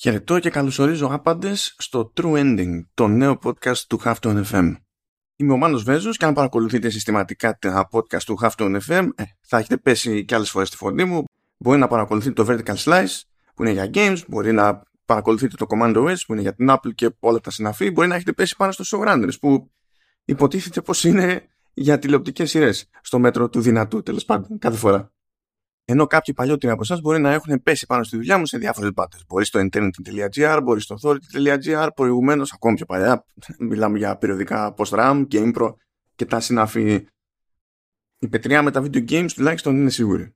Χαιρετώ και καλωσορίζω άπαντες στο True Ending, το νέο podcast του Halftone FM. Είμαι ο Μάνος Βέζος και αν παρακολουθείτε συστηματικά τα podcast του Halftone FM ε, θα έχετε πέσει και άλλες φορές στη φωνή μου. Μπορεί να παρακολουθείτε το Vertical Slice που είναι για games, μπορεί να παρακολουθείτε το Command OS που είναι για την Apple και όλα τα συναφή, μπορεί να έχετε πέσει πάνω στο Showrunners που υποτίθεται πως είναι για τηλεοπτικές σειρές στο μέτρο του δυνατού τέλος πάντων κάθε φορά. Ενώ κάποιοι παλιότεροι από εσάς μπορεί να έχουν πέσει πάνω στη δουλειά μου σε διάφορες μπάτες. Μπορείς στο internet.gr, μπορείς στο authority.gr, προηγουμένως, ακόμη πιο παλιά, μιλάμε για περιοδικά post-RAM, GamePro και τα συνάφη. Η πετριά με τα video games τουλάχιστον είναι σίγουρη.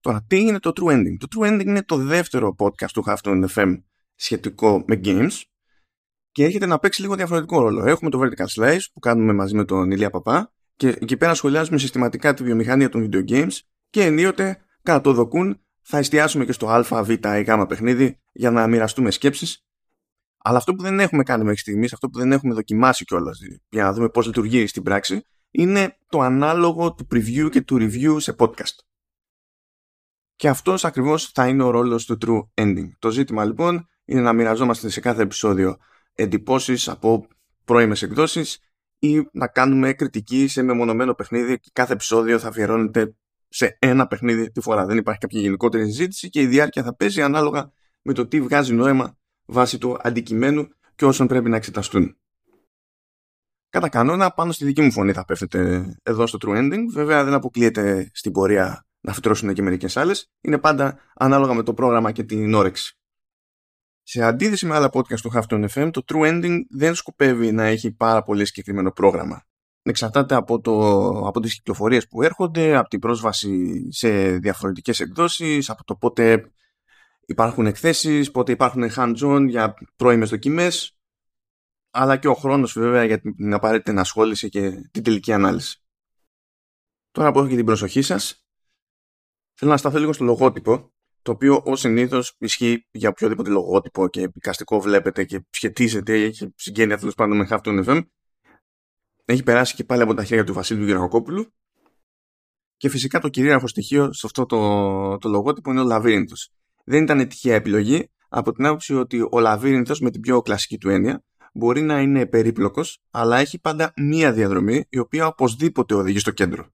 Τώρα, τι είναι το True Ending; Το True Ending είναι το δεύτερο podcast του Halftone FM σχετικό με games και έρχεται να παίξει λίγο διαφορετικό ρόλο. Έχουμε το Vertical Slice που κάνουμε μαζί με τον Ηλία Παπά και εκεί πέρα σχολιάζουμε συστηματικά τη βιομηχανία των video games και ενίοτε κατά το δοκούν θα εστιάσουμε και στο α, β ή γ παιχνίδι για να μοιραστούμε σκέψεις αλλά αυτό που δεν έχουμε κάνει μέχρι στιγμής, αυτό που δεν έχουμε δοκιμάσει κιόλας για να δούμε πώς λειτουργεί στην πράξη είναι το ανάλογο του preview και του review σε podcast. Και αυτός ακριβώς θα είναι ο ρόλος του True Ending. Το ζήτημα λοιπόν είναι να μοιραζόμαστε σε κάθε επεισόδιο εντυπώσεις από πρώιμες εκδόσεις ή να κάνουμε κριτική σε μεμονωμένο παιχνίδι και κάθε επεισόδιο θα αφιερώνεται σε ένα παιχνίδι τη φορά. Δεν υπάρχει κάποια γενικότερη συζήτηση και η διάρκεια θα παίζει ανάλογα με το τι βγάζει νόημα βάσει του αντικειμένου και όσων πρέπει να εξεταστούν. Κατά κανόνα, πάνω στη δική μου φωνή θα πέφτετε εδώ στο True Ending. Βέβαια, δεν αποκλείεται στην πορεία να φυτρώσουν και μερικές άλλες. Είναι πάντα ανάλογα με το πρόγραμμα και την όρεξη. Σε αντίθεση με άλλα podcast του Halftone FM, το True Ending δεν σκοπεύει να έχει πάρα πολύ συγκεκριμένο πρόγραμμα εξαρτάται από, το, από τις κυκλοφορίες που έρχονται, από την πρόσβαση σε διαφορετικές εκδόσεις, από το πότε υπάρχουν εκθέσεις, πότε υπάρχουν hands-on για πρώιμες δοκιμές, αλλά και ο χρόνος βέβαια για την απαραίτητη ενασχόληση και την τελική ανάλυση. Τώρα που έχω και την προσοχή σας, θέλω να σταθώ λίγο στο λογότυπο, το οποίο ως συνήθως ισχύει για οποιοδήποτε λογότυπο και επικαστικό βλέπετε και σχετίζεται ή έχει συγγένεια τέλος πάντων με Half FM έχει περάσει και πάλι από τα χέρια του Βασίλειου Γερακόπουλου και φυσικά το κυρίαρχο στοιχείο σε αυτό το, το λογότυπο είναι ο Λαβύρινθος. Δεν ήταν τυχαία επιλογή από την άποψη ότι ο Λαβύρινθος με την πιο κλασική του έννοια μπορεί να είναι περίπλοκος αλλά έχει πάντα μία διαδρομή η οποία οπωσδήποτε οδηγεί στο κέντρο.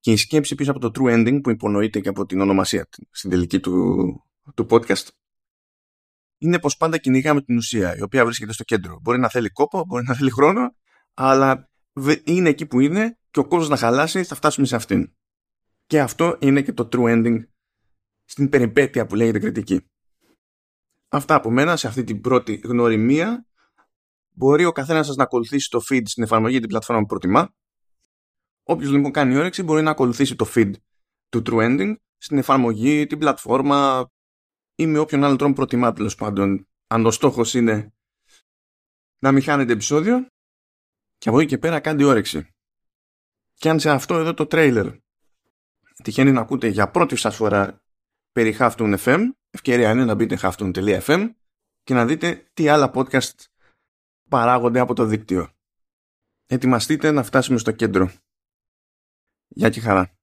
Και η σκέψη πίσω από το true ending που υπονοείται και από την ονομασία στην τελική του, του podcast είναι πως πάντα κυνηγάμε την ουσία η οποία βρίσκεται στο κέντρο. Μπορεί να θέλει κόπο, μπορεί να θέλει χρόνο αλλά είναι εκεί που είναι και ο κόσμος να χαλάσει θα φτάσουμε σε αυτήν. Και αυτό είναι και το true ending στην περιπέτεια που λέγεται κριτική. Αυτά από μένα σε αυτή την πρώτη γνωριμία. Μπορεί ο καθένας σας να ακολουθήσει το feed στην εφαρμογή την πλατφόρμα που προτιμά. Όποιος λοιπόν κάνει όρεξη μπορεί να ακολουθήσει το feed του true ending στην εφαρμογή, την πλατφόρμα ή με όποιον άλλο τρόπο προτιμά τέλος πάντων. Αν ο στόχος είναι να μην χάνετε επεισόδιο και από εκεί και πέρα κάντε όρεξη. Και αν σε αυτό εδώ το τρέιλερ τυχαίνει να ακούτε για πρώτη σας φορά περί Halftone FM, ευκαιρία είναι να μπείτε halftone.fm και να δείτε τι άλλα podcast παράγονται από το δίκτυο. Ετοιμαστείτε να φτάσουμε στο κέντρο. Γεια και χαρά.